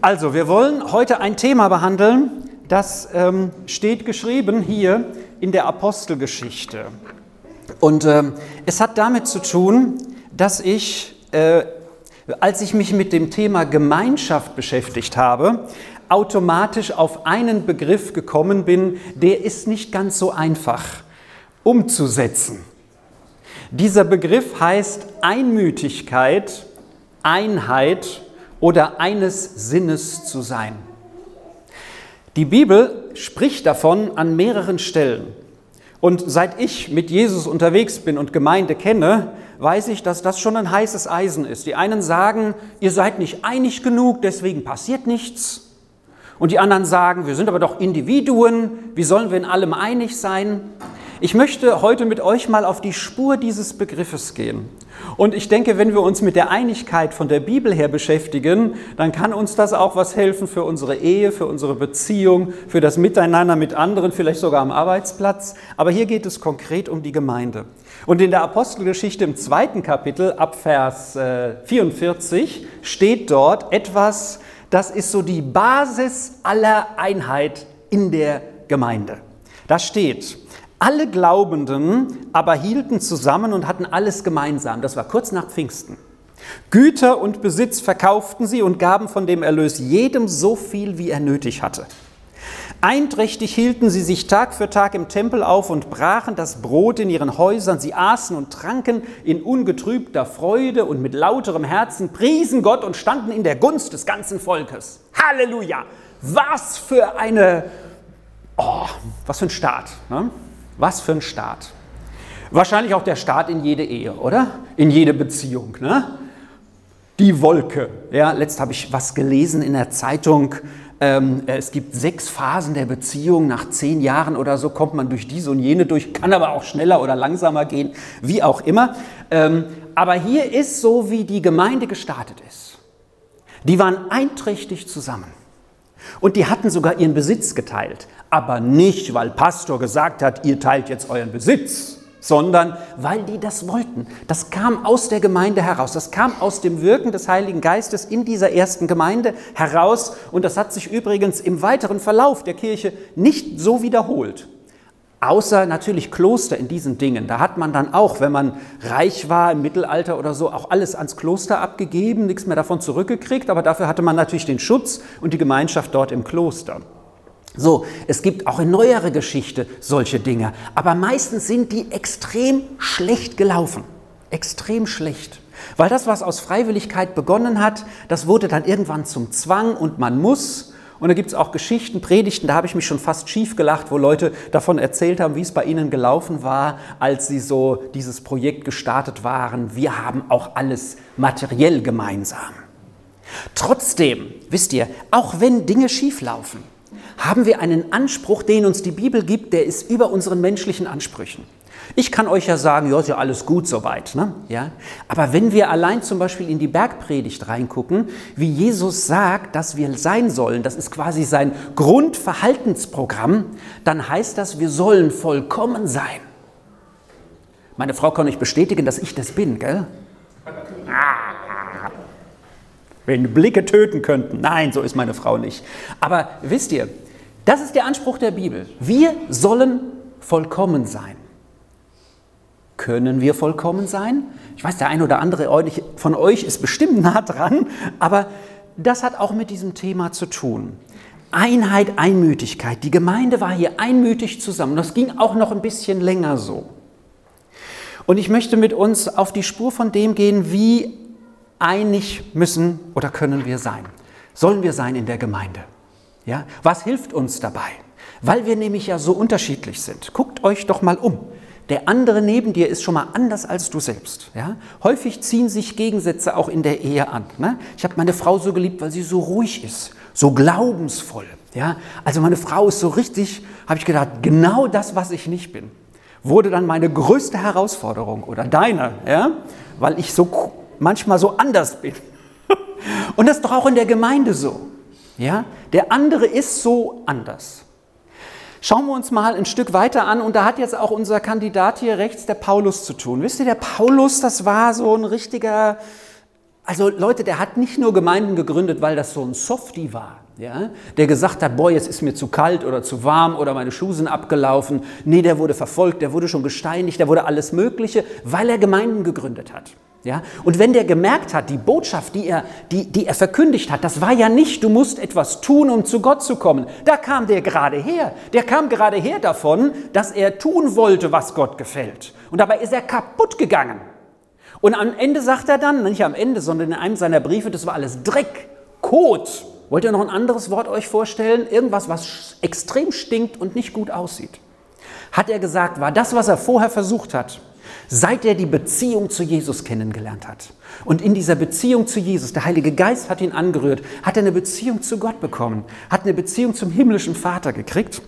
Also, wir wollen heute ein Thema behandeln, das ähm, steht geschrieben hier in der Apostelgeschichte. Und ähm, es hat damit zu tun, dass ich, äh, als ich mich mit dem Thema Gemeinschaft beschäftigt habe, automatisch auf einen Begriff gekommen bin, der ist nicht ganz so einfach umzusetzen. Dieser Begriff heißt Einmütigkeit, Einheit oder eines Sinnes zu sein. Die Bibel spricht davon an mehreren Stellen. Und seit ich mit Jesus unterwegs bin und Gemeinde kenne, weiß ich, dass das schon ein heißes Eisen ist. Die einen sagen, ihr seid nicht einig genug, deswegen passiert nichts. Und die anderen sagen, wir sind aber doch Individuen, wie sollen wir in allem einig sein? Ich möchte heute mit euch mal auf die Spur dieses Begriffes gehen. Und ich denke, wenn wir uns mit der Einigkeit von der Bibel her beschäftigen, dann kann uns das auch was helfen für unsere Ehe, für unsere Beziehung, für das Miteinander mit anderen, vielleicht sogar am Arbeitsplatz. Aber hier geht es konkret um die Gemeinde. Und in der Apostelgeschichte im zweiten Kapitel ab Vers 44 äh, steht dort etwas, das ist so die Basis aller Einheit in der Gemeinde. Da steht, alle Glaubenden aber hielten zusammen und hatten alles gemeinsam. Das war kurz nach Pfingsten. Güter und Besitz verkauften sie und gaben von dem Erlös jedem so viel, wie er nötig hatte. Einträchtig hielten sie sich Tag für Tag im Tempel auf und brachen das Brot in ihren Häusern. Sie aßen und tranken in ungetrübter Freude und mit lauterem Herzen, priesen Gott und standen in der Gunst des ganzen Volkes. Halleluja! Was für eine, oh, was für ein Start. Ne? Was für ein Staat. Wahrscheinlich auch der Staat in jede Ehe, oder? In jede Beziehung. Ne? Die Wolke. Ja, letzt habe ich was gelesen in der Zeitung. Ähm, es gibt sechs Phasen der Beziehung. Nach zehn Jahren oder so kommt man durch diese und jene durch, kann aber auch schneller oder langsamer gehen, wie auch immer. Ähm, aber hier ist so, wie die Gemeinde gestartet ist. Die waren einträchtig zusammen. Und die hatten sogar ihren Besitz geteilt. Aber nicht, weil Pastor gesagt hat, ihr teilt jetzt euren Besitz, sondern weil die das wollten. Das kam aus der Gemeinde heraus. Das kam aus dem Wirken des Heiligen Geistes in dieser ersten Gemeinde heraus. Und das hat sich übrigens im weiteren Verlauf der Kirche nicht so wiederholt. Außer natürlich Kloster in diesen Dingen. Da hat man dann auch, wenn man reich war im Mittelalter oder so, auch alles ans Kloster abgegeben, nichts mehr davon zurückgekriegt. Aber dafür hatte man natürlich den Schutz und die Gemeinschaft dort im Kloster. So, es gibt auch in neuerer Geschichte solche Dinge, aber meistens sind die extrem schlecht gelaufen. Extrem schlecht. Weil das, was aus Freiwilligkeit begonnen hat, das wurde dann irgendwann zum Zwang und man muss. Und da gibt es auch Geschichten, Predigten, da habe ich mich schon fast schief gelacht, wo Leute davon erzählt haben, wie es bei ihnen gelaufen war, als sie so dieses Projekt gestartet waren. Wir haben auch alles materiell gemeinsam. Trotzdem, wisst ihr, auch wenn Dinge schief laufen, haben wir einen Anspruch, den uns die Bibel gibt, der ist über unseren menschlichen Ansprüchen. Ich kann euch ja sagen, ja, ist ja alles gut soweit. Ne? Ja? Aber wenn wir allein zum Beispiel in die Bergpredigt reingucken, wie Jesus sagt, dass wir sein sollen, das ist quasi sein Grundverhaltensprogramm, dann heißt das, wir sollen vollkommen sein. Meine Frau kann euch bestätigen, dass ich das bin, gell? Ah. Wenn Blicke töten könnten. Nein, so ist meine Frau nicht. Aber wisst ihr, das ist der Anspruch der Bibel. Wir sollen vollkommen sein. Können wir vollkommen sein? Ich weiß, der eine oder andere von euch ist bestimmt nah dran, aber das hat auch mit diesem Thema zu tun. Einheit, Einmütigkeit. Die Gemeinde war hier einmütig zusammen. Das ging auch noch ein bisschen länger so. Und ich möchte mit uns auf die Spur von dem gehen, wie einig müssen oder können wir sein. Sollen wir sein in der Gemeinde? Ja? Was hilft uns dabei? Weil wir nämlich ja so unterschiedlich sind. Guckt euch doch mal um. Der andere neben dir ist schon mal anders als du selbst. Ja? Häufig ziehen sich Gegensätze auch in der Ehe an. Ne? Ich habe meine Frau so geliebt, weil sie so ruhig ist, so glaubensvoll. Ja? Also meine Frau ist so richtig, habe ich gedacht, genau das, was ich nicht bin, wurde dann meine größte Herausforderung oder deine, ja? weil ich so manchmal so anders bin. Und das ist doch auch in der Gemeinde so. Ja? Der andere ist so anders. Schauen wir uns mal ein Stück weiter an und da hat jetzt auch unser Kandidat hier rechts, der Paulus, zu tun. Wisst ihr, der Paulus, das war so ein richtiger Also Leute, der hat nicht nur Gemeinden gegründet, weil das so ein Softie war, ja, der gesagt hat, boah, jetzt ist mir zu kalt oder zu warm oder meine Schuhe sind abgelaufen. Nee, der wurde verfolgt, der wurde schon gesteinigt, der wurde alles Mögliche, weil er Gemeinden gegründet hat. Ja? Und wenn der gemerkt hat, die Botschaft, die er, die, die er verkündigt hat, das war ja nicht, du musst etwas tun, um zu Gott zu kommen. Da kam der gerade her. Der kam gerade her davon, dass er tun wollte, was Gott gefällt. Und dabei ist er kaputt gegangen. Und am Ende sagt er dann, nicht am Ende, sondern in einem seiner Briefe, das war alles Dreck, Kot. Wollt ihr noch ein anderes Wort euch vorstellen? Irgendwas, was extrem stinkt und nicht gut aussieht. Hat er gesagt, war das, was er vorher versucht hat, seit er die Beziehung zu Jesus kennengelernt hat. Und in dieser Beziehung zu Jesus, der Heilige Geist hat ihn angerührt, hat er eine Beziehung zu Gott bekommen, hat eine Beziehung zum himmlischen Vater gekriegt.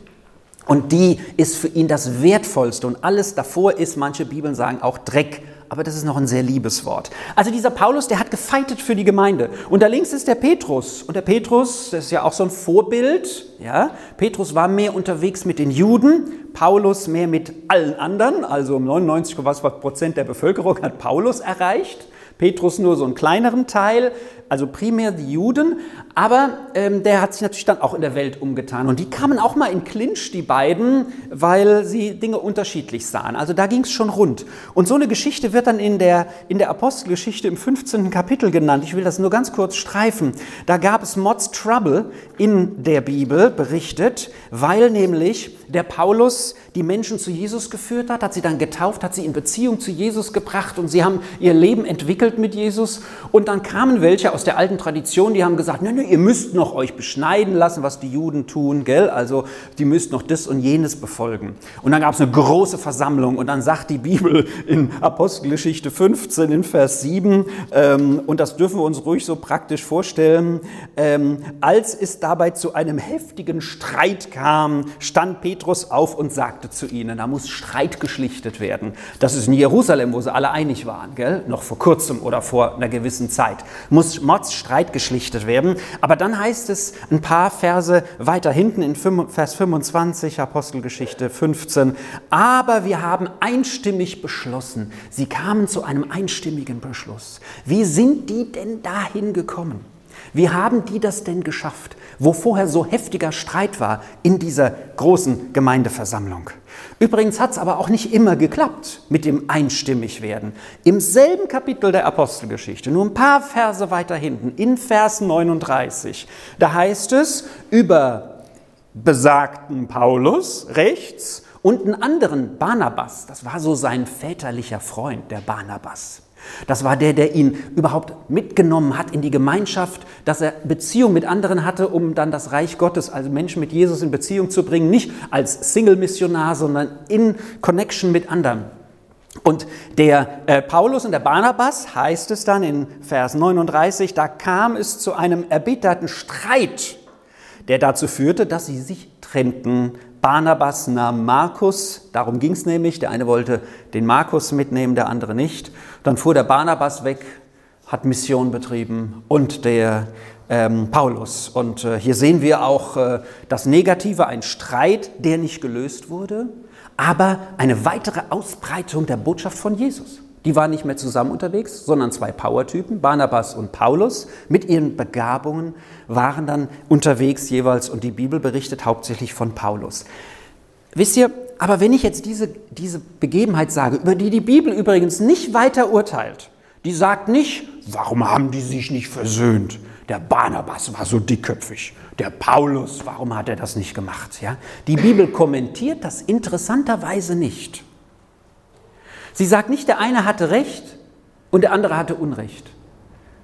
Und die ist für ihn das Wertvollste. Und alles davor ist, manche Bibeln sagen, auch Dreck aber das ist noch ein sehr liebes Wort. Also dieser Paulus, der hat gefeitet für die Gemeinde. Und da links ist der Petrus. Und der Petrus, das ist ja auch so ein Vorbild. Ja? Petrus war mehr unterwegs mit den Juden, Paulus mehr mit allen anderen. Also 99, was Prozent der Bevölkerung hat Paulus erreicht. Petrus nur so einen kleineren Teil, also primär die Juden, aber ähm, der hat sich natürlich dann auch in der Welt umgetan. Und die kamen auch mal in Clinch, die beiden, weil sie Dinge unterschiedlich sahen. Also da ging es schon rund. Und so eine Geschichte wird dann in der, in der Apostelgeschichte im 15. Kapitel genannt. Ich will das nur ganz kurz streifen. Da gab es Mods Trouble in der Bibel berichtet, weil nämlich der Paulus die Menschen zu Jesus geführt hat, hat sie dann getauft, hat sie in Beziehung zu Jesus gebracht und sie haben ihr Leben entwickelt mit Jesus. Und dann kamen welche aus der alten Tradition, die haben gesagt, nö, nö, ihr müsst noch euch beschneiden lassen, was die Juden tun, gell? Also die müsst noch das und jenes befolgen. Und dann gab es eine große Versammlung und dann sagt die Bibel in Apostelgeschichte 15 in Vers 7, ähm, und das dürfen wir uns ruhig so praktisch vorstellen, ähm, als es dabei zu einem heftigen Streit kam, stand Petrus auf und sagte zu ihnen, da muss Streit geschlichtet werden. Das ist in Jerusalem, wo sie alle einig waren, gell? noch vor kurzem oder vor einer gewissen Zeit, muss Mordsstreit geschlichtet werden. Aber dann heißt es ein paar Verse weiter hinten in Vers 25, Apostelgeschichte 15, aber wir haben einstimmig beschlossen, sie kamen zu einem einstimmigen Beschluss. Wie sind die denn dahin gekommen? Wie haben die das denn geschafft, wo vorher so heftiger Streit war in dieser großen Gemeindeversammlung? Übrigens hat es aber auch nicht immer geklappt mit dem Einstimmigwerden. Im selben Kapitel der Apostelgeschichte, nur ein paar Verse weiter hinten, in Vers 39, da heißt es über besagten Paulus rechts und einen anderen Barnabas, das war so sein väterlicher Freund, der Barnabas. Das war der, der ihn überhaupt mitgenommen hat in die Gemeinschaft, dass er Beziehung mit anderen hatte, um dann das Reich Gottes, also Menschen mit Jesus in Beziehung zu bringen, nicht als Single-Missionar, sondern in Connection mit anderen. Und der äh, Paulus und der Barnabas, heißt es dann in Vers 39, da kam es zu einem erbitterten Streit, der dazu führte, dass sie sich trennten Barnabas nahm Markus, darum ging es nämlich, der eine wollte den Markus mitnehmen, der andere nicht. Dann fuhr der Barnabas weg, hat Mission betrieben und der ähm, Paulus. Und äh, hier sehen wir auch äh, das Negative, ein Streit, der nicht gelöst wurde, aber eine weitere Ausbreitung der Botschaft von Jesus. Die waren nicht mehr zusammen unterwegs, sondern zwei Powertypen, Barnabas und Paulus, mit ihren Begabungen waren dann unterwegs jeweils und die Bibel berichtet hauptsächlich von Paulus. Wisst ihr, aber wenn ich jetzt diese, diese Begebenheit sage, über die die Bibel übrigens nicht weiter urteilt, die sagt nicht, warum haben die sich nicht versöhnt? Der Barnabas war so dickköpfig. Der Paulus, warum hat er das nicht gemacht? Ja? Die Bibel kommentiert das interessanterweise nicht. Sie sagt nicht, der eine hatte Recht und der andere hatte Unrecht,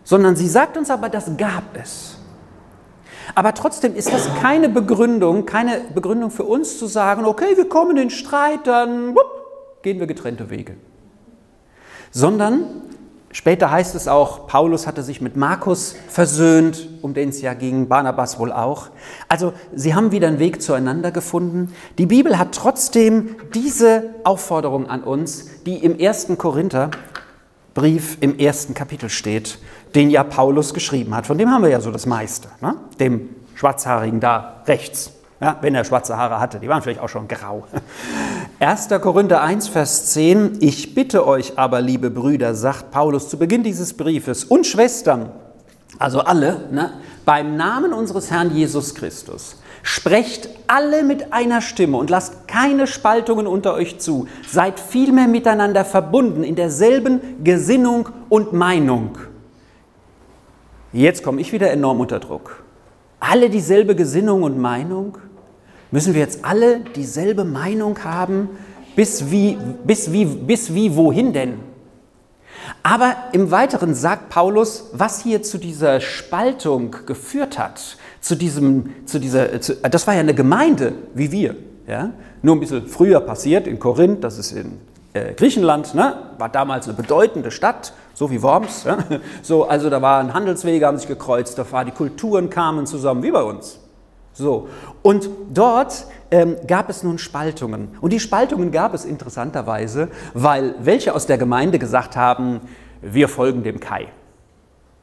sondern sie sagt uns aber, das gab es. Aber trotzdem ist das keine Begründung, keine Begründung für uns zu sagen, okay, wir kommen in Streit, dann wupp, gehen wir getrennte Wege. Sondern Später heißt es auch, Paulus hatte sich mit Markus versöhnt, um den es ja ging, Barnabas wohl auch. Also sie haben wieder einen Weg zueinander gefunden. Die Bibel hat trotzdem diese Aufforderung an uns, die im ersten Korintherbrief im ersten Kapitel steht, den ja Paulus geschrieben hat. Von dem haben wir ja so das meiste, ne? dem Schwarzhaarigen da rechts. Ja, wenn er schwarze Haare hatte, die waren vielleicht auch schon grau. 1. Korinther 1, Vers 10. Ich bitte euch aber, liebe Brüder, sagt Paulus zu Beginn dieses Briefes, und Schwestern, also alle, ne, beim Namen unseres Herrn Jesus Christus, sprecht alle mit einer Stimme und lasst keine Spaltungen unter euch zu. Seid vielmehr miteinander verbunden in derselben Gesinnung und Meinung. Jetzt komme ich wieder enorm unter Druck. Alle dieselbe Gesinnung und Meinung? Müssen wir jetzt alle dieselbe Meinung haben? Bis wie, bis wie, bis wie wohin denn? Aber im Weiteren sagt Paulus, was hier zu dieser Spaltung geführt hat, zu diesem, zu dieser, zu, das war ja eine Gemeinde wie wir, ja? nur ein bisschen früher passiert in Korinth, das ist in äh, Griechenland, ne? war damals eine bedeutende Stadt, so wie Worms. Ja? So, also da waren Handelswege, haben sich gekreuzt, da war die Kulturen kamen zusammen, wie bei uns. So, und dort ähm, gab es nun Spaltungen. Und die Spaltungen gab es interessanterweise, weil welche aus der Gemeinde gesagt haben, wir folgen dem Kai.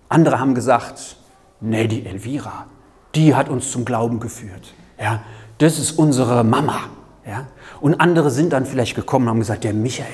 Andere haben gesagt, nee, die Elvira, die hat uns zum Glauben geführt. Ja, das ist unsere Mama. Ja? Und andere sind dann vielleicht gekommen und haben gesagt, der Michael,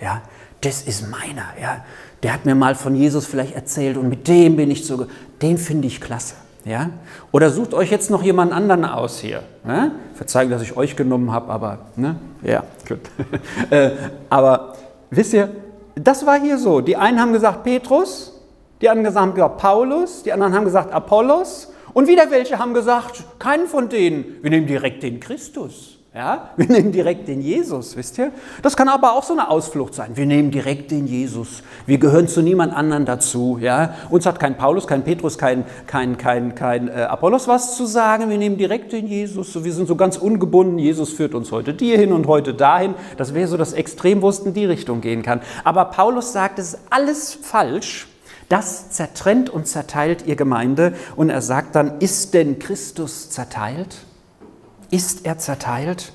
ja, das ist meiner. Ja? Der hat mir mal von Jesus vielleicht erzählt und mit dem bin ich so, den finde ich klasse. Ja? Oder sucht euch jetzt noch jemand anderen aus hier. Ne? Verzeihen, dass ich euch genommen habe, aber ne? ja, gut. Äh, aber wisst ihr, das war hier so. Die einen haben gesagt Petrus, die anderen haben gesagt Paulus, die anderen haben gesagt Apollos und wieder welche haben gesagt, keinen von denen, wir nehmen direkt den Christus. Ja, wir nehmen direkt den Jesus, wisst ihr? Das kann aber auch so eine Ausflucht sein. Wir nehmen direkt den Jesus. Wir gehören zu niemand anderen dazu. Ja? Uns hat kein Paulus, kein Petrus, kein, kein, kein, kein äh, Apollos was zu sagen. Wir nehmen direkt den Jesus. Wir sind so ganz ungebunden. Jesus führt uns heute dir hin und heute dahin. Das wäre so das Extrem, wo es in die Richtung gehen kann. Aber Paulus sagt, es ist alles falsch. Das zertrennt und zerteilt ihr Gemeinde. Und er sagt dann, ist denn Christus zerteilt? Ist er zerteilt?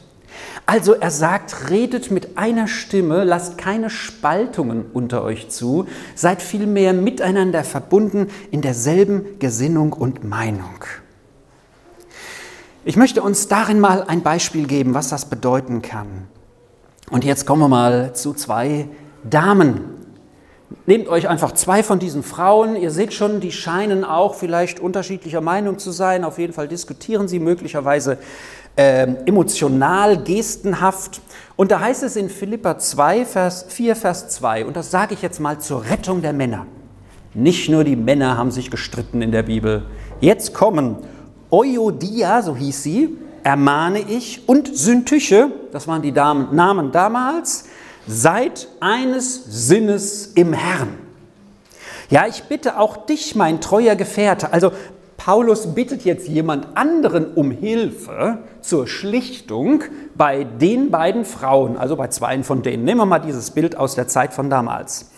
Also er sagt, redet mit einer Stimme, lasst keine Spaltungen unter euch zu, seid vielmehr miteinander verbunden in derselben Gesinnung und Meinung. Ich möchte uns darin mal ein Beispiel geben, was das bedeuten kann. Und jetzt kommen wir mal zu zwei Damen. Nehmt euch einfach zwei von diesen Frauen. Ihr seht schon, die scheinen auch vielleicht unterschiedlicher Meinung zu sein. Auf jeden Fall diskutieren sie möglicherweise äh, emotional, gestenhaft. Und da heißt es in Philippa 2, Vers 4, Vers 2, und das sage ich jetzt mal zur Rettung der Männer. Nicht nur die Männer haben sich gestritten in der Bibel. Jetzt kommen Euodia, so hieß sie, ermahne ich, und Syntyche, das waren die Damen, Namen damals, seid eines Sinnes im Herrn. Ja, ich bitte auch dich, mein treuer Gefährte. Also Paulus bittet jetzt jemand anderen um Hilfe zur Schlichtung bei den beiden Frauen, also bei zwei von denen. Nehmen wir mal dieses Bild aus der Zeit von damals.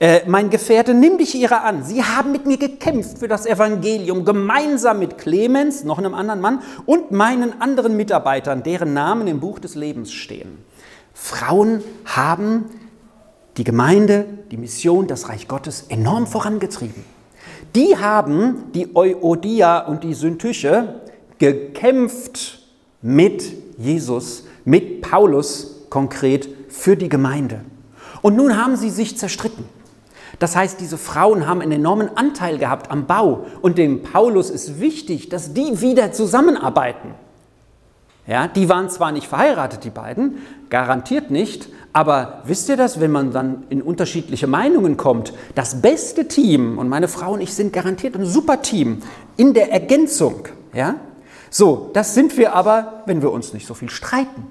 Äh, mein Gefährte, nimm dich ihrer an. Sie haben mit mir gekämpft für das Evangelium, gemeinsam mit Clemens, noch einem anderen Mann, und meinen anderen Mitarbeitern, deren Namen im Buch des Lebens stehen. Frauen haben die Gemeinde, die Mission, das Reich Gottes enorm vorangetrieben. Die haben, die Euodia und die Syntyche, gekämpft mit Jesus, mit Paulus konkret für die Gemeinde. Und nun haben sie sich zerstritten. Das heißt, diese Frauen haben einen enormen Anteil gehabt am Bau und dem Paulus ist wichtig, dass die wieder zusammenarbeiten. Ja, die waren zwar nicht verheiratet, die beiden, garantiert nicht, aber wisst ihr das, wenn man dann in unterschiedliche Meinungen kommt, das beste Team, und meine Frau und ich sind garantiert ein super Team in der Ergänzung, ja, so, das sind wir aber, wenn wir uns nicht so viel streiten.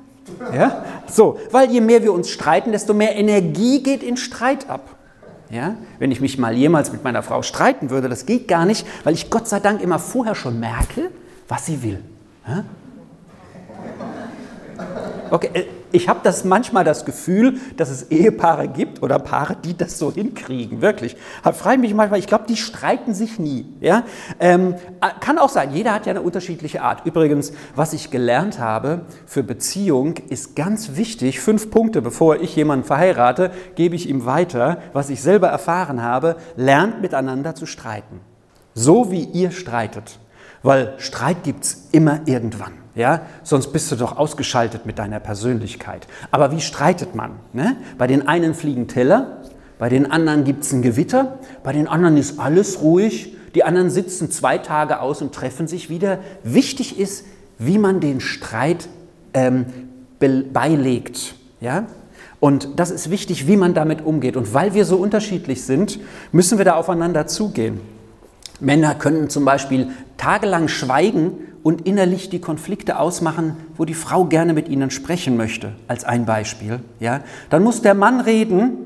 Ja? So, weil je mehr wir uns streiten, desto mehr Energie geht in Streit ab. Ja? Wenn ich mich mal jemals mit meiner Frau streiten würde, das geht gar nicht, weil ich Gott sei Dank immer vorher schon merke, was sie will. Ja? Okay, äh, ich habe das manchmal das Gefühl, dass es Ehepaare gibt oder Paare, die das so hinkriegen, wirklich. Ich frage mich manchmal, ich glaube, die streiten sich nie. Ja? Ähm, äh, kann auch sein, jeder hat ja eine unterschiedliche Art. Übrigens, was ich gelernt habe für Beziehung, ist ganz wichtig. Fünf Punkte, bevor ich jemanden verheirate, gebe ich ihm weiter, was ich selber erfahren habe. Lernt miteinander zu streiten. So wie ihr streitet. Weil Streit gibt es immer irgendwann. Ja? Sonst bist du doch ausgeschaltet mit deiner Persönlichkeit. Aber wie streitet man? Ne? Bei den einen fliegen Teller, bei den anderen gibt es ein Gewitter, bei den anderen ist alles ruhig, die anderen sitzen zwei Tage aus und treffen sich wieder. Wichtig ist, wie man den Streit ähm, beilegt. Ja? Und das ist wichtig, wie man damit umgeht. Und weil wir so unterschiedlich sind, müssen wir da aufeinander zugehen. Männer können zum Beispiel tagelang schweigen und innerlich die Konflikte ausmachen, wo die Frau gerne mit ihnen sprechen möchte, als ein Beispiel. Ja? Dann muss der Mann reden,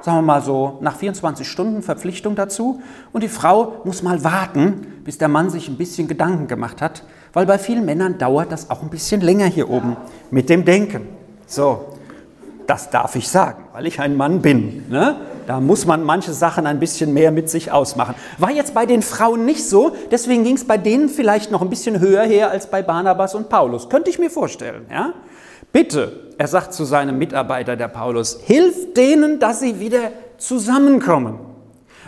sagen wir mal so, nach 24 Stunden Verpflichtung dazu, und die Frau muss mal warten, bis der Mann sich ein bisschen Gedanken gemacht hat, weil bei vielen Männern dauert das auch ein bisschen länger hier oben mit dem Denken. So, das darf ich sagen, weil ich ein Mann bin. Ne? Da muss man manche Sachen ein bisschen mehr mit sich ausmachen. War jetzt bei den Frauen nicht so, deswegen ging es bei denen vielleicht noch ein bisschen höher her als bei Barnabas und Paulus. Könnte ich mir vorstellen. Ja? Bitte, er sagt zu seinem Mitarbeiter, der Paulus, hilf denen, dass sie wieder zusammenkommen.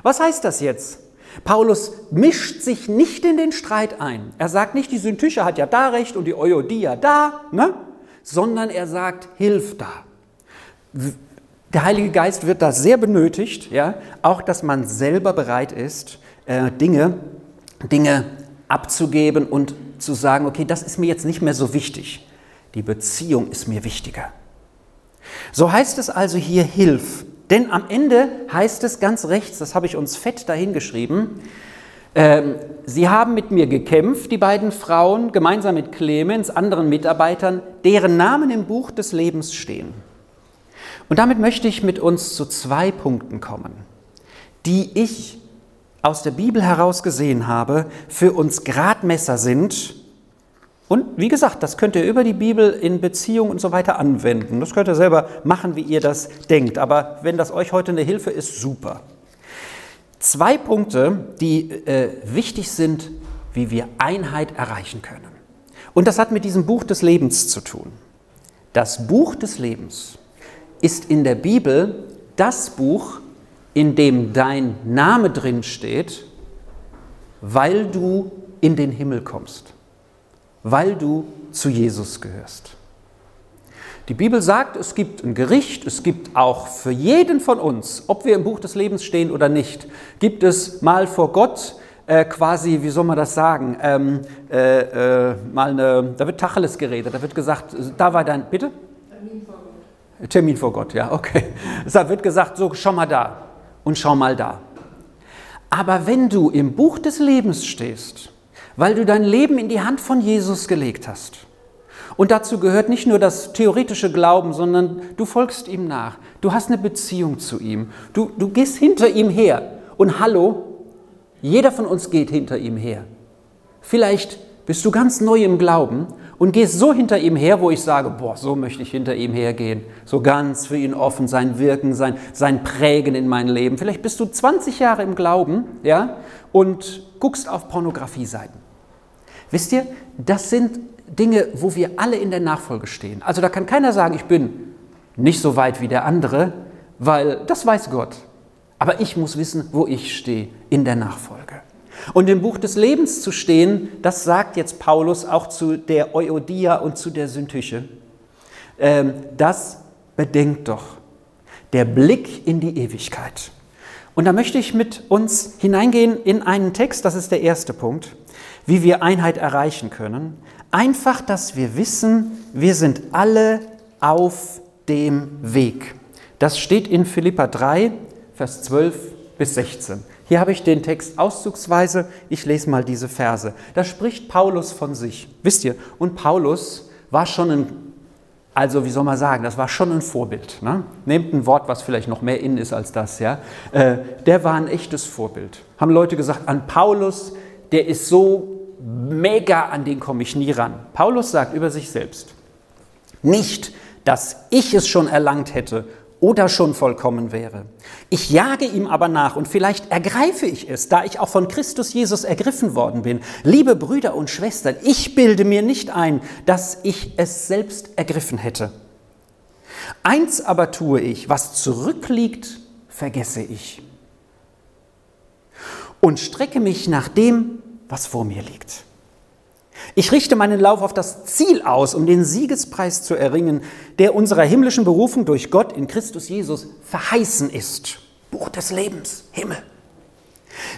Was heißt das jetzt? Paulus mischt sich nicht in den Streit ein. Er sagt nicht, die Syntyche hat ja da recht und die Euodia da, ne? sondern er sagt, hilf da. Der Heilige Geist wird da sehr benötigt, ja? auch dass man selber bereit ist, äh, Dinge, Dinge abzugeben und zu sagen, okay, das ist mir jetzt nicht mehr so wichtig. Die Beziehung ist mir wichtiger. So heißt es also hier, hilf. Denn am Ende heißt es ganz rechts, das habe ich uns fett dahingeschrieben, ähm, sie haben mit mir gekämpft, die beiden Frauen, gemeinsam mit Clemens, anderen Mitarbeitern, deren Namen im Buch des Lebens stehen. Und damit möchte ich mit uns zu zwei Punkten kommen, die ich aus der Bibel heraus gesehen habe, für uns Gradmesser sind. Und wie gesagt, das könnt ihr über die Bibel in Beziehung und so weiter anwenden. Das könnt ihr selber machen, wie ihr das denkt. Aber wenn das euch heute eine Hilfe ist, super. Zwei Punkte, die äh, wichtig sind, wie wir Einheit erreichen können. Und das hat mit diesem Buch des Lebens zu tun. Das Buch des Lebens ist in der Bibel das Buch, in dem dein Name drin steht, weil du in den Himmel kommst, weil du zu Jesus gehörst. Die Bibel sagt, es gibt ein Gericht, es gibt auch für jeden von uns, ob wir im Buch des Lebens stehen oder nicht, gibt es mal vor Gott äh, quasi, wie soll man das sagen, ähm, äh, äh, mal eine, da wird Tacheles geredet, da wird gesagt, da war dein, bitte? Termin vor Termin vor Gott, ja, okay. Da wird gesagt, so schau mal da und schau mal da. Aber wenn du im Buch des Lebens stehst, weil du dein Leben in die Hand von Jesus gelegt hast, und dazu gehört nicht nur das theoretische Glauben, sondern du folgst ihm nach, du hast eine Beziehung zu ihm, du, du gehst hinter ihm her. Und hallo, jeder von uns geht hinter ihm her. Vielleicht bist du ganz neu im Glauben und gehst so hinter ihm her, wo ich sage, boah, so möchte ich hinter ihm hergehen. So ganz für ihn offen, sein Wirken, sein, sein Prägen in mein Leben. Vielleicht bist du 20 Jahre im Glauben, ja, und guckst auf Pornografie-Seiten. Wisst ihr, das sind Dinge, wo wir alle in der Nachfolge stehen. Also da kann keiner sagen, ich bin nicht so weit wie der andere, weil das weiß Gott. Aber ich muss wissen, wo ich stehe in der Nachfolge. Und im Buch des Lebens zu stehen, das sagt jetzt Paulus auch zu der Euodia und zu der Syntyche. Ähm, das bedenkt doch der Blick in die Ewigkeit. Und da möchte ich mit uns hineingehen in einen Text, das ist der erste Punkt, wie wir Einheit erreichen können. Einfach, dass wir wissen, wir sind alle auf dem Weg. Das steht in Philippa 3, Vers 12 bis 16. Hier habe ich den Text auszugsweise. Ich lese mal diese Verse. Da spricht Paulus von sich. Wisst ihr? Und Paulus war schon ein, also wie soll man sagen, das war schon ein Vorbild. Ne? Nehmt ein Wort, was vielleicht noch mehr in ist als das. Ja? Äh, der war ein echtes Vorbild. Haben Leute gesagt, an Paulus, der ist so mega, an den komme ich nie ran. Paulus sagt über sich selbst, nicht, dass ich es schon erlangt hätte oder schon vollkommen wäre. Ich jage ihm aber nach und vielleicht ergreife ich es, da ich auch von Christus Jesus ergriffen worden bin. Liebe Brüder und Schwestern, ich bilde mir nicht ein, dass ich es selbst ergriffen hätte. Eins aber tue ich, was zurückliegt, vergesse ich und strecke mich nach dem, was vor mir liegt. Ich richte meinen Lauf auf das Ziel aus, um den Siegespreis zu erringen, der unserer himmlischen Berufung durch Gott in Christus Jesus verheißen ist. Buch des Lebens, Himmel.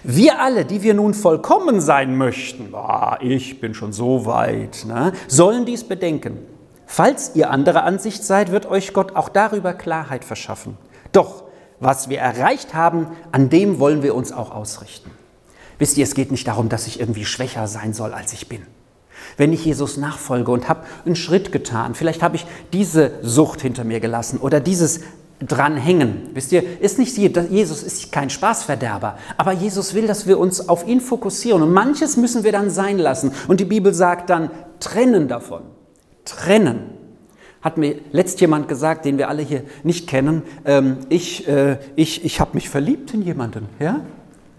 Wir alle, die wir nun vollkommen sein möchten, oh, ich bin schon so weit, ne, sollen dies bedenken. Falls ihr anderer Ansicht seid, wird euch Gott auch darüber Klarheit verschaffen. Doch was wir erreicht haben, an dem wollen wir uns auch ausrichten. Wisst ihr, es geht nicht darum, dass ich irgendwie schwächer sein soll, als ich bin. Wenn ich Jesus nachfolge und habe einen Schritt getan, vielleicht habe ich diese Sucht hinter mir gelassen oder dieses dranhängen. Wisst ihr, ist nicht Jesus ist kein Spaßverderber, aber Jesus will, dass wir uns auf ihn fokussieren und manches müssen wir dann sein lassen und die Bibel sagt dann trennen davon. Trennen. Hat mir letzt jemand gesagt, den wir alle hier nicht kennen, ähm, ich, äh, ich, ich habe mich verliebt in jemanden. Ja?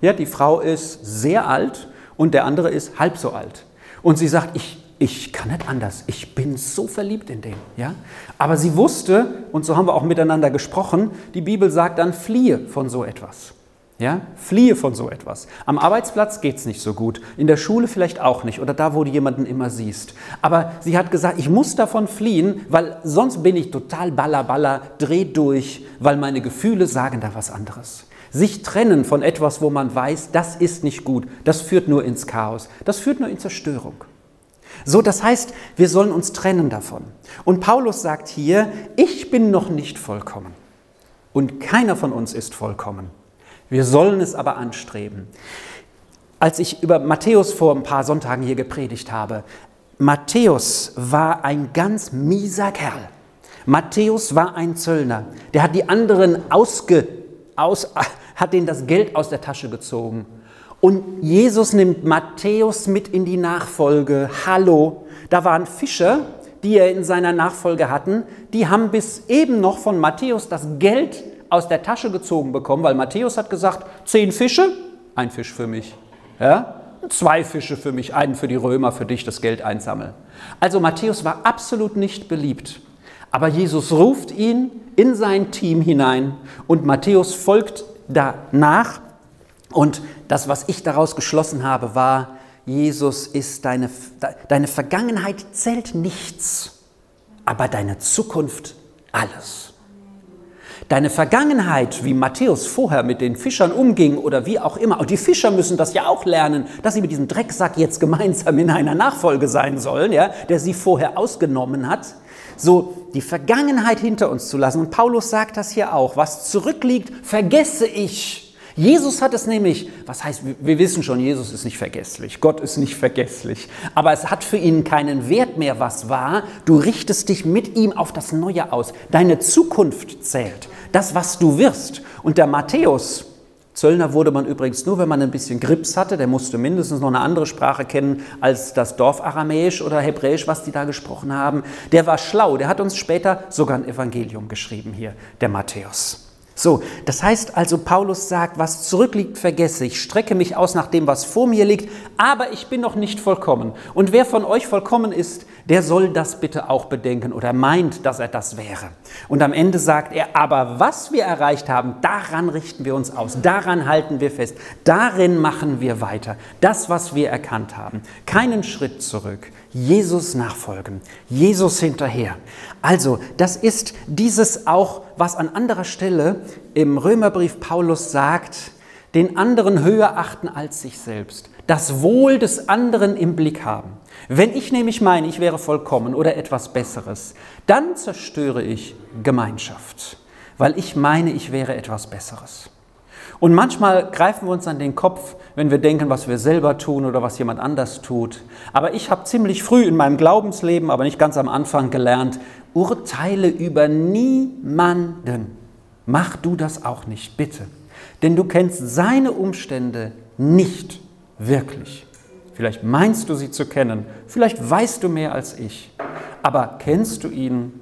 ja, die Frau ist sehr alt und der andere ist halb so alt. Und sie sagt, ich, ich kann nicht anders. Ich bin so verliebt in den. Ja? Aber sie wusste, und so haben wir auch miteinander gesprochen, die Bibel sagt dann, fliehe von so etwas. Ja? Fliehe von so etwas. Am Arbeitsplatz geht es nicht so gut, in der Schule vielleicht auch nicht oder da, wo du jemanden immer siehst. Aber sie hat gesagt, ich muss davon fliehen, weil sonst bin ich total ballerballer, dreh durch, weil meine Gefühle sagen da was anderes. Sich trennen von etwas, wo man weiß, das ist nicht gut, das führt nur ins Chaos, das führt nur in Zerstörung. So, das heißt, wir sollen uns trennen davon. Und Paulus sagt hier, ich bin noch nicht vollkommen. Und keiner von uns ist vollkommen. Wir sollen es aber anstreben. Als ich über Matthäus vor ein paar Sonntagen hier gepredigt habe, Matthäus war ein ganz mieser Kerl. Matthäus war ein Zöllner. Der hat die anderen ausge, aus, hat denen das Geld aus der Tasche gezogen und Jesus nimmt Matthäus mit in die Nachfolge. Hallo, da waren Fischer, die er in seiner Nachfolge hatten, die haben bis eben noch von Matthäus das Geld aus der Tasche gezogen bekommen, weil Matthäus hat gesagt, zehn Fische, ein Fisch für mich. Ja? Zwei Fische für mich, einen für die Römer, für dich das Geld einsammeln. Also Matthäus war absolut nicht beliebt. Aber Jesus ruft ihn in sein Team hinein und Matthäus folgt danach und das, was ich daraus geschlossen habe, war, Jesus ist deine, deine Vergangenheit zählt nichts, aber deine Zukunft alles. Deine Vergangenheit, wie Matthäus vorher mit den Fischern umging oder wie auch immer, und die Fischer müssen das ja auch lernen, dass sie mit diesem Drecksack jetzt gemeinsam in einer Nachfolge sein sollen, ja, der sie vorher ausgenommen hat. So die Vergangenheit hinter uns zu lassen. Und Paulus sagt das hier auch, was zurückliegt, vergesse ich Jesus hat es nämlich, was heißt, wir wissen schon, Jesus ist nicht vergesslich, Gott ist nicht vergesslich, aber es hat für ihn keinen Wert mehr, was war. Du richtest dich mit ihm auf das Neue aus. Deine Zukunft zählt, das, was du wirst. Und der Matthäus, Zöllner wurde man übrigens nur, wenn man ein bisschen Grips hatte. Der musste mindestens noch eine andere Sprache kennen als das Dorfaramäisch oder Hebräisch, was die da gesprochen haben. Der war schlau. Der hat uns später sogar ein Evangelium geschrieben hier, der Matthäus. So, das heißt also, Paulus sagt, was zurückliegt, vergesse ich, strecke mich aus nach dem, was vor mir liegt, aber ich bin noch nicht vollkommen. Und wer von euch vollkommen ist, der soll das bitte auch bedenken oder meint, dass er das wäre. Und am Ende sagt er, aber was wir erreicht haben, daran richten wir uns aus, daran halten wir fest, darin machen wir weiter. Das, was wir erkannt haben. Keinen Schritt zurück, Jesus nachfolgen, Jesus hinterher. Also, das ist dieses auch, was an anderer Stelle im Römerbrief Paulus sagt, den anderen höher achten als sich selbst, das Wohl des anderen im Blick haben. Wenn ich nämlich meine, ich wäre vollkommen oder etwas Besseres, dann zerstöre ich Gemeinschaft, weil ich meine, ich wäre etwas Besseres. Und manchmal greifen wir uns an den Kopf, wenn wir denken, was wir selber tun oder was jemand anders tut. Aber ich habe ziemlich früh in meinem Glaubensleben, aber nicht ganz am Anfang gelernt, urteile über niemanden. Mach du das auch nicht, bitte. Denn du kennst seine Umstände nicht wirklich. Vielleicht meinst du sie zu kennen, vielleicht weißt du mehr als ich, aber kennst du ihn?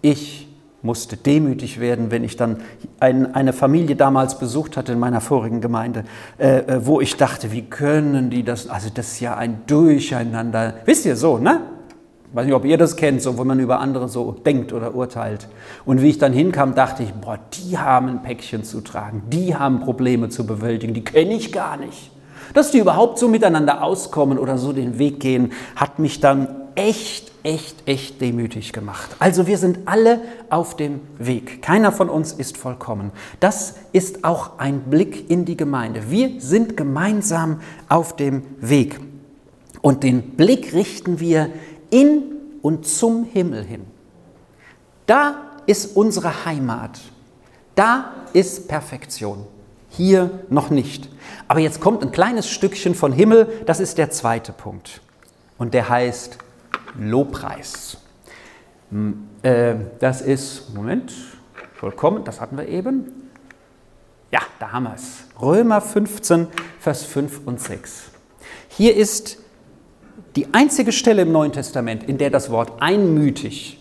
Ich musste demütig werden, wenn ich dann ein, eine Familie damals besucht hatte in meiner vorigen Gemeinde, äh, äh, wo ich dachte, wie können die das, also das ist ja ein Durcheinander. Wisst ihr so, ne? Weiß nicht, ob ihr das kennt, so, wo man über andere so denkt oder urteilt. Und wie ich dann hinkam, dachte ich, boah, die haben ein Päckchen zu tragen, die haben Probleme zu bewältigen, die kenne ich gar nicht. Dass die überhaupt so miteinander auskommen oder so den Weg gehen, hat mich dann echt, echt, echt demütig gemacht. Also wir sind alle auf dem Weg. Keiner von uns ist vollkommen. Das ist auch ein Blick in die Gemeinde. Wir sind gemeinsam auf dem Weg. Und den Blick richten wir in und zum Himmel hin. Da ist unsere Heimat. Da ist Perfektion. Hier noch nicht. Aber jetzt kommt ein kleines Stückchen von Himmel, das ist der zweite Punkt. Und der heißt Lobpreis. Äh, das ist, Moment, vollkommen, das hatten wir eben. Ja, da haben wir es. Römer 15, Vers 5 und 6. Hier ist die einzige Stelle im Neuen Testament, in der das Wort einmütig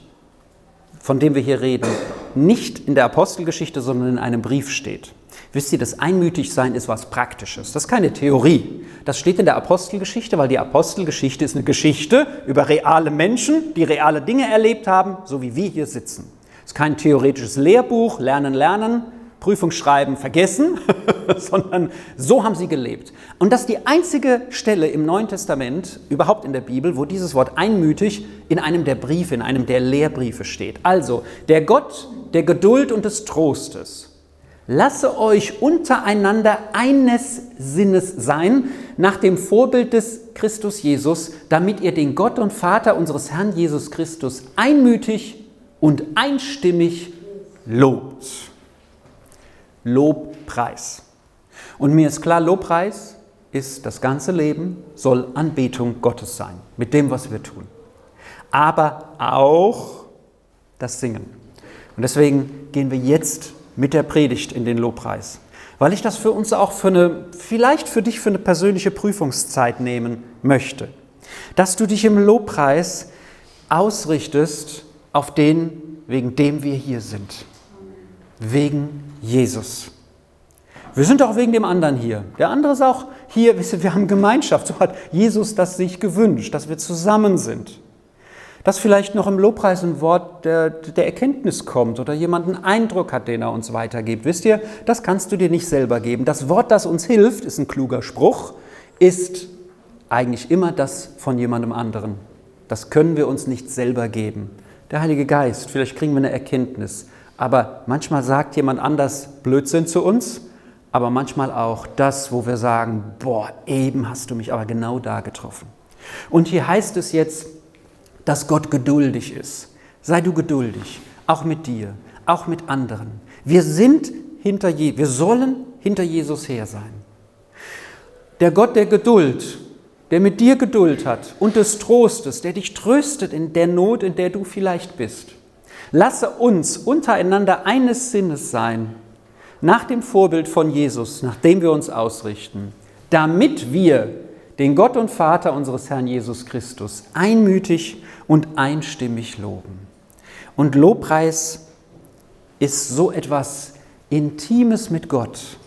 von dem wir hier reden, nicht in der Apostelgeschichte, sondern in einem Brief steht. Wisst ihr, das Einmütigsein ist was Praktisches. Das ist keine Theorie. Das steht in der Apostelgeschichte, weil die Apostelgeschichte ist eine Geschichte über reale Menschen, die reale Dinge erlebt haben, so wie wir hier sitzen. Es ist kein theoretisches Lehrbuch, Lernen, Lernen, Prüfung schreiben, vergessen, sondern so haben sie gelebt. Und das ist die einzige Stelle im Neuen Testament, überhaupt in der Bibel, wo dieses Wort einmütig in einem der Briefe, in einem der Lehrbriefe steht. Also, der Gott der Geduld und des Trostes, lasse euch untereinander eines Sinnes sein, nach dem Vorbild des Christus Jesus, damit ihr den Gott und Vater unseres Herrn Jesus Christus einmütig und einstimmig lobt. Lobpreis. Und mir ist klar, Lobpreis ist das ganze Leben, soll Anbetung Gottes sein, mit dem, was wir tun. Aber auch das Singen. Und deswegen gehen wir jetzt mit der Predigt in den Lobpreis, weil ich das für uns auch für eine, vielleicht für dich für eine persönliche Prüfungszeit nehmen möchte. Dass du dich im Lobpreis ausrichtest auf den, wegen dem wir hier sind. Wegen Jesus. Wir sind auch wegen dem anderen hier. Der andere ist auch hier, wir haben Gemeinschaft. So hat Jesus das sich gewünscht, dass wir zusammen sind. Dass vielleicht noch im Lobpreis ein Wort der, der Erkenntnis kommt oder jemand einen Eindruck hat, den er uns weitergibt. Wisst ihr, das kannst du dir nicht selber geben. Das Wort, das uns hilft, ist ein kluger Spruch, ist eigentlich immer das von jemandem anderen. Das können wir uns nicht selber geben. Der Heilige Geist, vielleicht kriegen wir eine Erkenntnis. Aber manchmal sagt jemand anders Blödsinn zu uns, aber manchmal auch das, wo wir sagen, boah, eben hast du mich aber genau da getroffen. Und hier heißt es jetzt, dass Gott geduldig ist. Sei du geduldig, auch mit dir, auch mit anderen. Wir sind hinter Je wir sollen hinter Jesus her sein. Der Gott der Geduld, der mit dir Geduld hat und des Trostes, der dich tröstet in der Not, in der du vielleicht bist. Lasse uns untereinander eines Sinnes sein, nach dem Vorbild von Jesus, nach dem wir uns ausrichten, damit wir den Gott und Vater unseres Herrn Jesus Christus einmütig und einstimmig loben. Und Lobpreis ist so etwas Intimes mit Gott.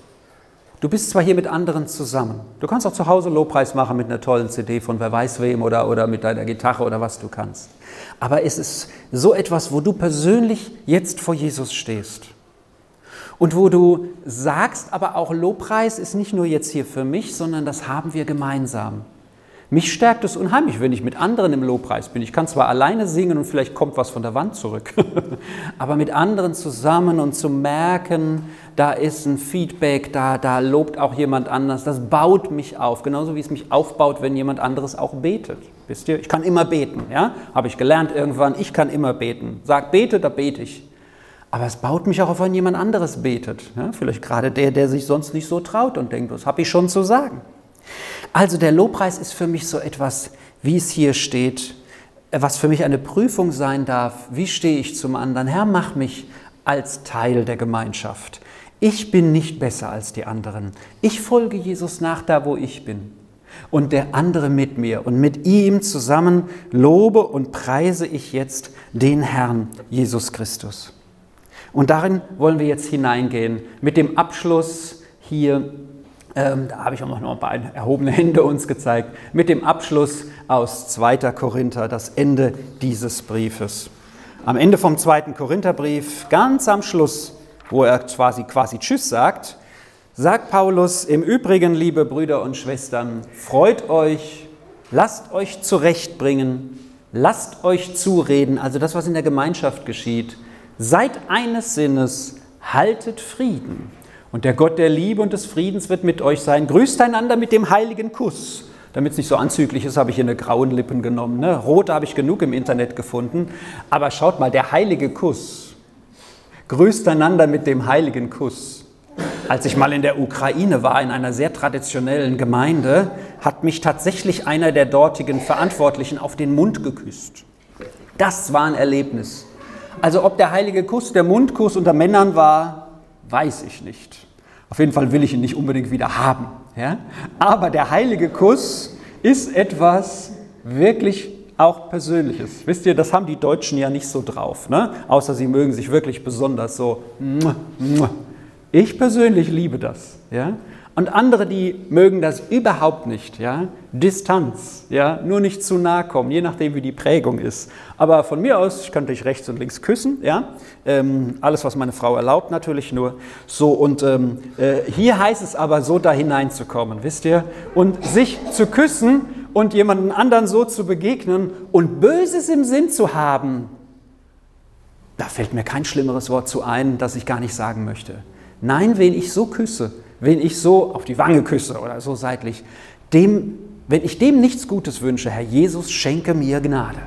Du bist zwar hier mit anderen zusammen. Du kannst auch zu Hause Lobpreis machen mit einer tollen CD von wer weiß wem oder, oder mit deiner Gitarre oder was du kannst. Aber es ist so etwas, wo du persönlich jetzt vor Jesus stehst. Und wo du sagst, aber auch Lobpreis ist nicht nur jetzt hier für mich, sondern das haben wir gemeinsam. Mich stärkt es unheimlich, wenn ich mit anderen im Lobpreis bin. Ich kann zwar alleine singen und vielleicht kommt was von der Wand zurück, aber mit anderen zusammen und zu merken, da ist ein Feedback, da, da lobt auch jemand anders, das baut mich auf, genauso wie es mich aufbaut, wenn jemand anderes auch betet. Wisst ihr, ich kann immer beten, ja? Habe ich gelernt irgendwann, ich kann immer beten. Sag bete, da bete ich. Aber es baut mich auch auf, wenn jemand anderes betet. Ja? Vielleicht gerade der, der sich sonst nicht so traut und denkt, was habe ich schon zu sagen. Also der Lobpreis ist für mich so etwas, wie es hier steht, was für mich eine Prüfung sein darf. Wie stehe ich zum anderen? Herr, mach mich als Teil der Gemeinschaft. Ich bin nicht besser als die anderen. Ich folge Jesus nach da, wo ich bin. Und der andere mit mir. Und mit ihm zusammen lobe und preise ich jetzt den Herrn Jesus Christus. Und darin wollen wir jetzt hineingehen mit dem Abschluss hier ähm, da habe ich auch noch ein paar erhobene Hände uns gezeigt, mit dem Abschluss aus 2. Korinther, das Ende dieses Briefes. Am Ende vom 2. Korintherbrief, ganz am Schluss, wo er quasi, quasi Tschüss sagt, sagt Paulus, im Übrigen, liebe Brüder und Schwestern, freut euch, lasst euch zurechtbringen, lasst euch zureden, also das, was in der Gemeinschaft geschieht, seid eines Sinnes, haltet Frieden. Und der Gott der Liebe und des Friedens wird mit euch sein. Grüßt einander mit dem heiligen Kuss. Damit es nicht so anzüglich ist, habe ich hier eine grauen Lippen genommen. Ne? Rote habe ich genug im Internet gefunden. Aber schaut mal, der heilige Kuss. Grüßt einander mit dem heiligen Kuss. Als ich mal in der Ukraine war, in einer sehr traditionellen Gemeinde, hat mich tatsächlich einer der dortigen Verantwortlichen auf den Mund geküsst. Das war ein Erlebnis. Also ob der heilige Kuss der Mundkuss unter Männern war, weiß ich nicht. Auf jeden Fall will ich ihn nicht unbedingt wieder haben. Ja? Aber der heilige Kuss ist etwas wirklich auch Persönliches. Wisst ihr, das haben die Deutschen ja nicht so drauf, ne? außer sie mögen sich wirklich besonders so. Ich persönlich liebe das. Ja? Und andere, die mögen das überhaupt nicht. Ja? Distanz, ja? nur nicht zu nahe kommen, je nachdem, wie die Prägung ist. Aber von mir aus, ich könnte dich rechts und links küssen. Ja? Ähm, alles, was meine Frau erlaubt, natürlich nur. So, und ähm, äh, hier heißt es aber, so da hineinzukommen, wisst ihr? Und sich zu küssen und jemanden anderen so zu begegnen und Böses im Sinn zu haben, da fällt mir kein schlimmeres Wort zu ein, das ich gar nicht sagen möchte. Nein, wen ich so küsse, wen ich so auf die Wange küsse oder so seitlich, dem, wenn ich dem nichts Gutes wünsche, Herr Jesus, schenke mir Gnade.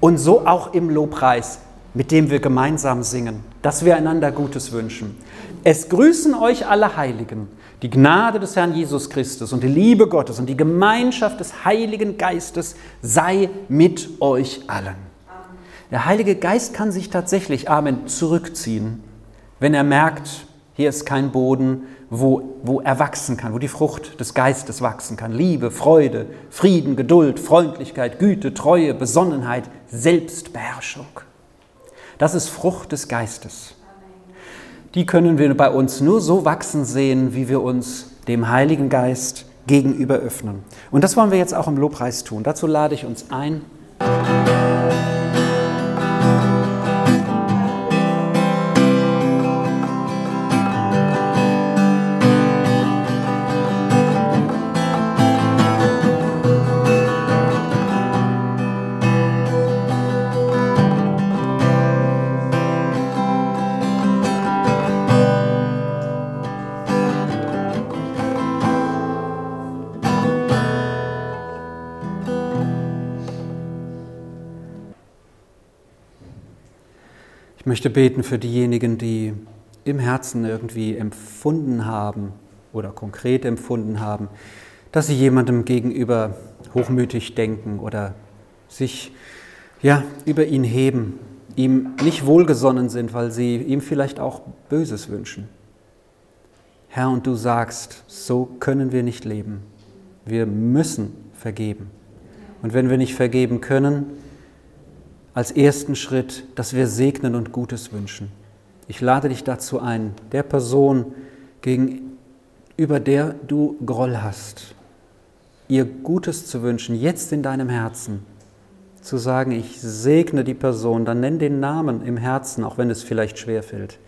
Und so auch im Lobpreis, mit dem wir gemeinsam singen, dass wir einander Gutes wünschen. Es grüßen euch alle Heiligen. Die Gnade des Herrn Jesus Christus und die Liebe Gottes und die Gemeinschaft des Heiligen Geistes sei mit euch allen. Der Heilige Geist kann sich tatsächlich, Amen, zurückziehen, wenn er merkt, hier ist kein Boden, wo, wo er wachsen kann, wo die Frucht des Geistes wachsen kann. Liebe, Freude, Frieden, Geduld, Freundlichkeit, Güte, Treue, Besonnenheit, Selbstbeherrschung. Das ist Frucht des Geistes. Die können wir bei uns nur so wachsen sehen, wie wir uns dem Heiligen Geist gegenüber öffnen. Und das wollen wir jetzt auch im Lobpreis tun. Dazu lade ich uns ein. Möchte beten für diejenigen, die im Herzen irgendwie empfunden haben oder konkret empfunden haben, dass sie jemandem gegenüber hochmütig denken oder sich ja, über ihn heben, ihm nicht wohlgesonnen sind, weil sie ihm vielleicht auch Böses wünschen. Herr, und du sagst, so können wir nicht leben. Wir müssen vergeben. Und wenn wir nicht vergeben können, als ersten Schritt, dass wir segnen und Gutes wünschen. Ich lade dich dazu ein, der Person, gegenüber der du Groll hast, ihr Gutes zu wünschen, jetzt in deinem Herzen, zu sagen, ich segne die Person, dann nenn den Namen im Herzen, auch wenn es vielleicht schwer fällt.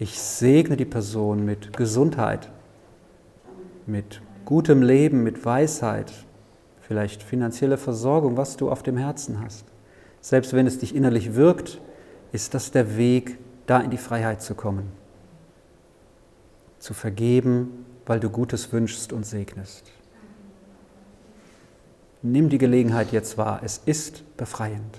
Ich segne die Person mit Gesundheit, mit gutem Leben, mit Weisheit, vielleicht finanzielle Versorgung, was du auf dem Herzen hast. Selbst wenn es dich innerlich wirkt, ist das der Weg, da in die Freiheit zu kommen. Zu vergeben, weil du Gutes wünschst und segnest. Nimm die Gelegenheit jetzt wahr, es ist befreiend.